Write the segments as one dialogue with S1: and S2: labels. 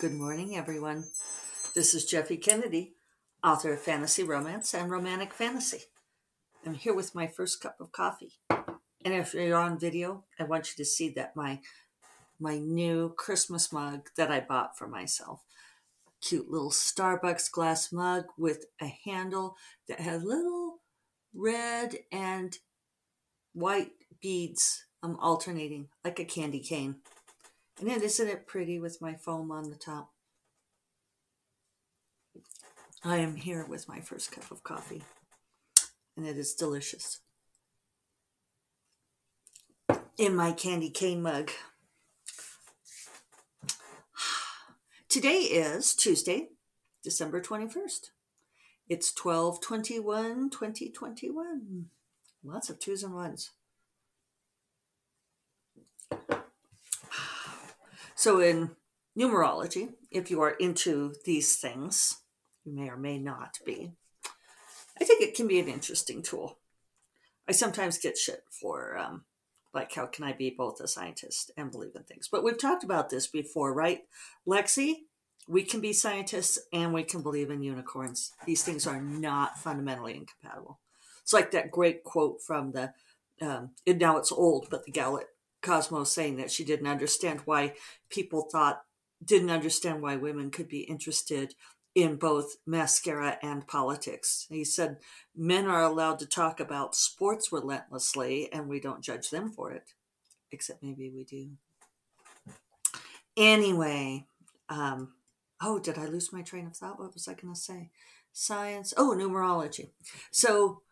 S1: Good morning, everyone. This is Jeffe Kennedy, author of Fantasy Romance and Romantic Fantasy. I'm here with my first cup of coffee. And if you're on video, I want you to see that my my new Christmas mug that I bought for myself. Cute little Starbucks glass mug with a handle that has little red and white beads um, alternating like a candy cane. And then isn't it pretty with my foam on the top? I am here with my first cup of coffee, and it is delicious. In my candy cane mug. Today is Tuesday, December 21st. It's 12 21 2021. Lots of twos and ones. So, in numerology, if you are into these things, you may or may not be, I think it can be an interesting tool. I sometimes get shit for, um, like, how can I be both a scientist and believe in things? But we've talked about this before, right? Lexi, we can be scientists and we can believe in unicorns. These things are not fundamentally incompatible. It's like that great quote from the, um, and now it's old, but the Gallic Cosmo saying that she didn't understand why people thought, didn't understand why women could be interested in both mascara and politics. He said, Men are allowed to talk about sports relentlessly, and we don't judge them for it, except maybe we do. Anyway, um, oh, did I lose my train of thought? What was I going to say? Science. Oh, numerology. So,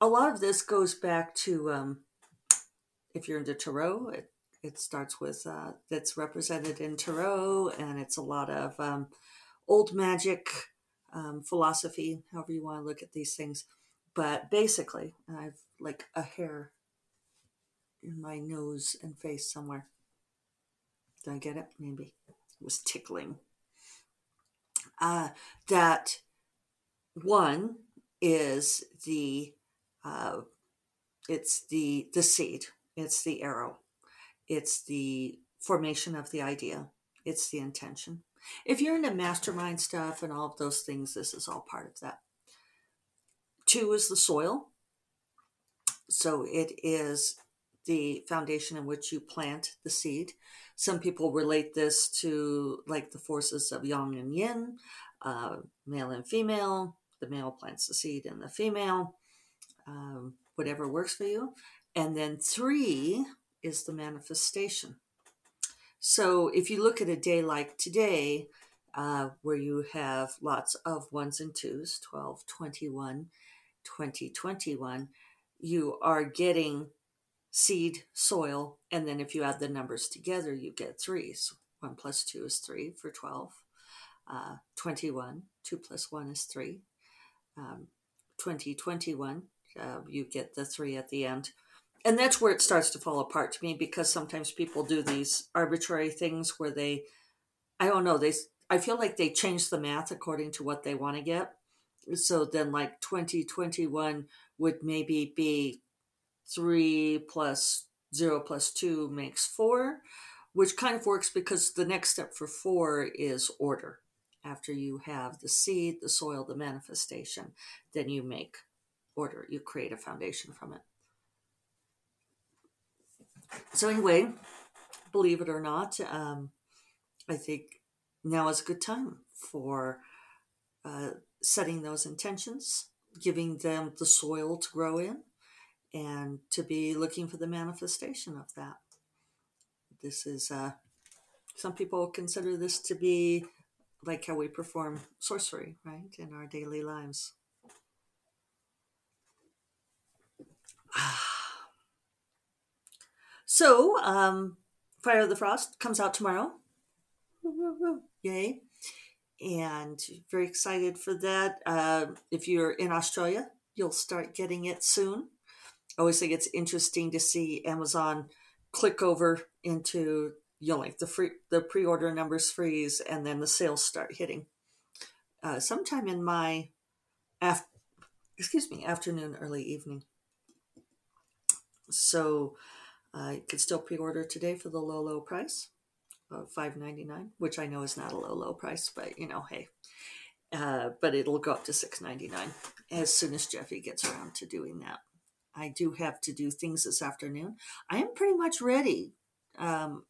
S1: a lot of this goes back to um, if you're into tarot, it, it starts with uh, that's represented in tarot, and it's a lot of um, old magic um, philosophy, however you want to look at these things. But basically, I've like a hair in my nose and face somewhere. Did I get it? Maybe it was tickling. Uh, that one is the uh, it's the the seed it's the arrow. It's the formation of the idea. It's the intention. If you're into mastermind stuff and all of those things, this is all part of that. Two is the soil. So it is the foundation in which you plant the seed. Some people relate this to like the forces of yang and yin, uh, male and female. The male plants the seed and the female, um, whatever works for you. And then three is the manifestation. So if you look at a day like today, uh, where you have lots of ones and twos 12, 21, 20, 21, you are getting seed, soil, and then if you add the numbers together, you get three. So 1 plus 2 is 3 for 12. Uh, 21, 2 plus 1 is 3. Um, 20, 21, uh, you get the 3 at the end and that's where it starts to fall apart to me because sometimes people do these arbitrary things where they i don't know they i feel like they change the math according to what they want to get. So then like 2021 would maybe be 3 plus 0 plus 2 makes 4 which kind of works because the next step for 4 is order. After you have the seed the soil the manifestation then you make order you create a foundation from it so anyway, believe it or not, um, I think now is a good time for uh, setting those intentions, giving them the soil to grow in, and to be looking for the manifestation of that. This is uh, some people consider this to be like how we perform sorcery, right, in our daily lives. So, um, Fire of the Frost comes out tomorrow. Yay. And very excited for that. Uh, if you're in Australia, you'll start getting it soon. I always think it's interesting to see Amazon click over into you know like the free the pre-order numbers freeze and then the sales start hitting. Uh, sometime in my af- excuse me afternoon early evening. So uh, you can still pre-order today for the low, low price. uh, five ninety nine, which I know is not a low low price, but you know, hey, uh, but it'll go up to six ninety nine as soon as Jeffe gets around to doing that. I do have to do things this afternoon. I am pretty much ready. Um,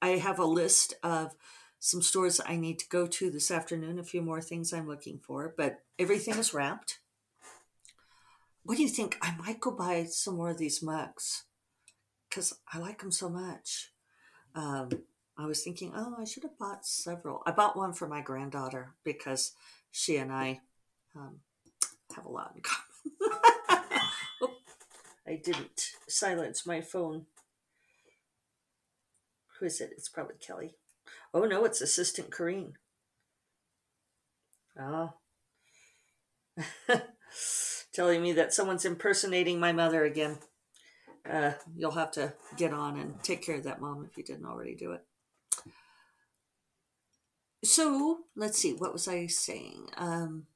S1: I have a list of some stores I need to go to this afternoon, a few more things I'm looking for, but everything is wrapped. What do you think? I might go buy some more of these mugs because I like them so much. Um, I was thinking, oh, I should have bought several. I bought one for my granddaughter because she and I um, have a lot in common. oh, I didn't silence my phone. Who is it? It's probably Kelly. Oh no, it's Assistant Corrine. Oh. Telling me that someone's impersonating my mother again. Uh, you'll have to get on and take care of that mom if you didn't already do it. So let's see, what was I saying? Um,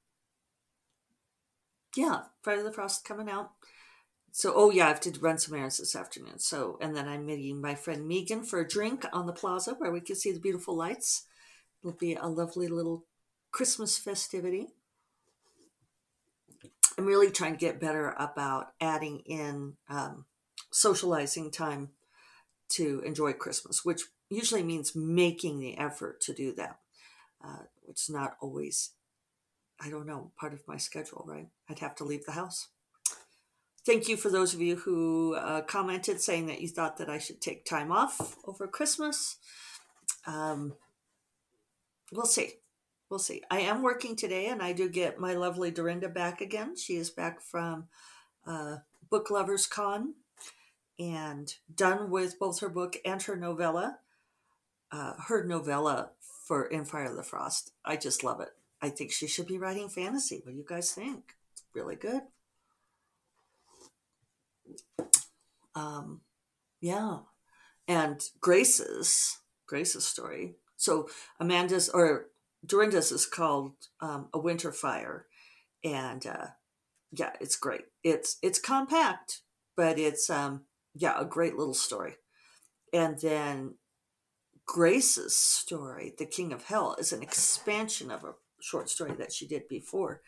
S1: yeah, Fire of the Frost coming out. So, oh yeah, I have to run some errands this afternoon. So, and then I'm meeting my friend Megan for a drink on the plaza where we can see the beautiful lights. It'll be a lovely little Christmas festivity. I'm really trying to get better about adding in um, socializing time to enjoy Christmas, which usually means making the effort to do that. Uh, it's not always, I don't know, part of my schedule, right? I'd have to leave the house thank you for those of you who uh, commented saying that you thought that I should take time off over Christmas. Um, we'll see. We'll see. I am working today, and I do get my lovely Dorinda back again. She is back from uh, Book Lovers Con and done with both her book and her novella. Uh, her novella for In Fire of the Frost. I just love it. I think she should be writing fantasy. What do you guys think? It's really good. um, yeah, and Grace's Grace's story. So Amanda's or Dorinda's is called um, A Winter Fire, and uh, yeah, it's great. It's it's compact, but it's um, yeah a great little story. And then Grace's story, The King of Hell, is an expansion of a short story that she did before,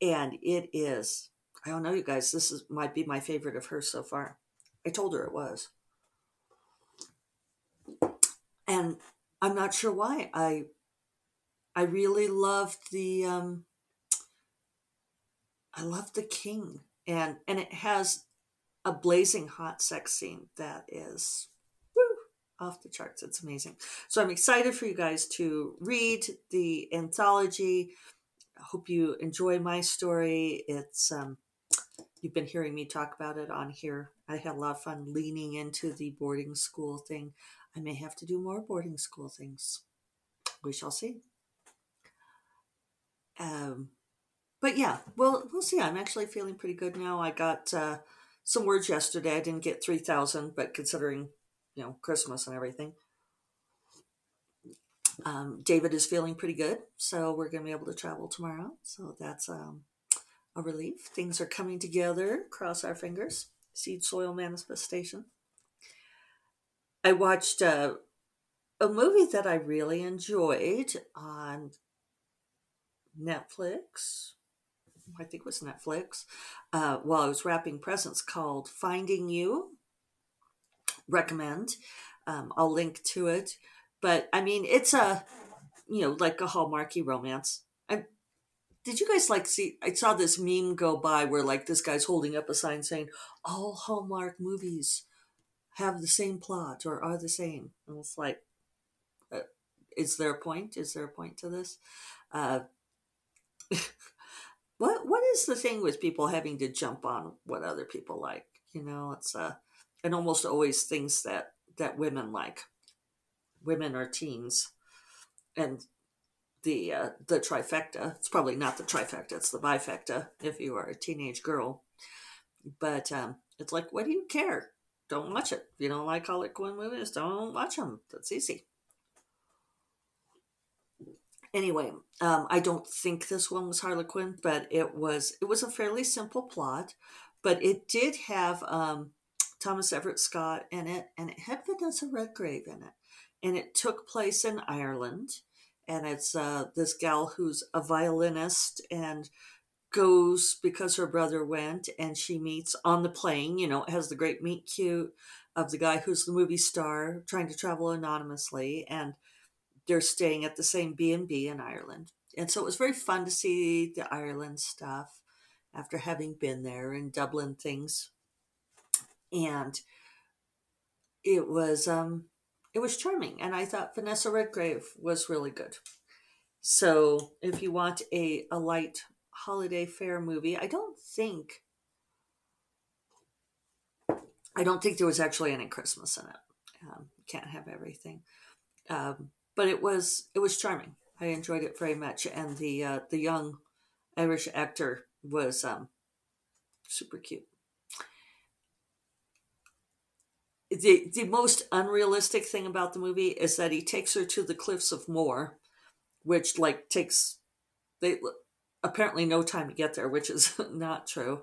S1: and it is I don't know, you guys. This is might be my favorite of hers so far. I told her it was, and I'm not sure why. I I really loved the um, I love the king, and and it has a blazing hot sex scene that is woo, off the charts. It's amazing. So I'm excited for you guys to read the anthology. I hope you enjoy my story. It's um, you've been hearing me talk about it on here. I had a lot of fun leaning into the boarding school thing. I may have to do more boarding school things. We shall see. Um, but yeah, well, we'll see. I'm actually feeling pretty good now. I got uh, some words yesterday. I didn't get 3,000, but considering, you know, Christmas and everything, um, David is feeling pretty good. So we're going to be able to travel tomorrow. So that's um, a relief. Things are coming together. Cross our fingers. Seed soil manifestation. I watched a, a movie that I really enjoyed on Netflix. I think it was Netflix. Uh, while I was wrapping presents, called Finding You. Recommend. Um, I'll link to it. But I mean, it's a you know like a hallmarky romance did you guys like see i saw this meme go by where like this guy's holding up a sign saying all hallmark movies have the same plot or are the same and it's like uh, is there a point is there a point to this uh, what what is the thing with people having to jump on what other people like you know it's uh and almost always things that that women like women or teens and the uh, the trifecta. It's probably not the trifecta; it's the bifecta if you are a teenage girl. But um, it's like, what do you care? Don't watch it. If you don't like Harlequin movies, don't watch them. That's easy. Anyway, um, I don't think this one was Harlequin, but it was it was a fairly simple plot, but it did have um, Thomas Everett Scott in it, and it had Vanessa Redgrave in it, and it took place in Ireland, and it's uh, this gal who's a violinist and goes because her brother went, and she meets on the plane. You know, it has the great meet cute of the guy who's the movie star trying to travel anonymously, and they're staying at the same B and B in Ireland, and so it was very fun to see the Ireland stuff after having been there and Dublin things. And it was um it was charming. And i thought vanessa redgrave was really good. So if you want a, a light holiday fair movie i don't think i don't think there was actually any christmas in it. Um, can't have everything. Um, but it was it was charming i enjoyed it very much and the uh, the young irish actor was um, super cute the the most unrealistic thing about the movie is that he takes her to the cliffs of Moher, which like takes they apparently no time to get there, which is not true.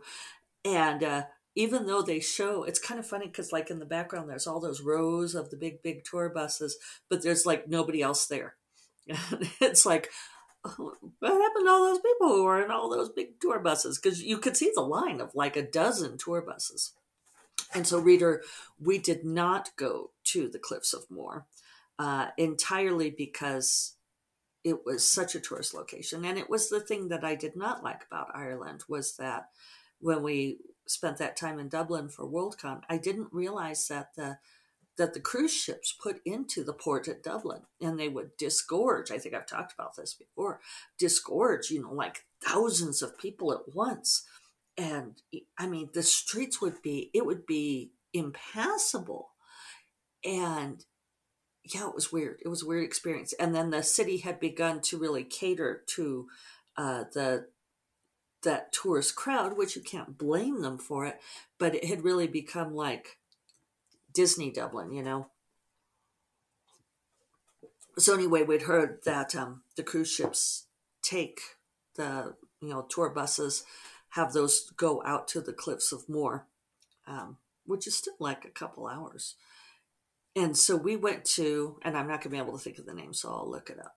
S1: And uh, even though they show, it's kind of funny because like in the background, there's all those rows of the big big tour buses, but there's like nobody else there. it's like. Oh, what happened to all those people who were in all those big tour buses? Because you could see the line of like a dozen tour buses. And so, reader, we did not go to the Cliffs of Moher uh, entirely because it was such a tourist location. And it was the thing that I did not like about Ireland was that when we spent that time in Dublin for Worldcon, I didn't realize that the that the cruise ships put into the port at Dublin and they would disgorge. I think I've talked about this before. Disgorge, you know, like thousands of people at once and I mean, the streets would be, it would be impassable. And yeah, it was weird. It was a weird experience. And then the city had begun to really cater to uh, the that tourist crowd, which you can't blame them for it, but it had really become like Disney Dublin, you know. So anyway, we'd heard that um, the cruise ships take the you know tour buses have those go out to the cliffs of Moher, um, which is still like a couple hours. And so we went to, and I'm not going to be able to think of the name, so I'll look it up.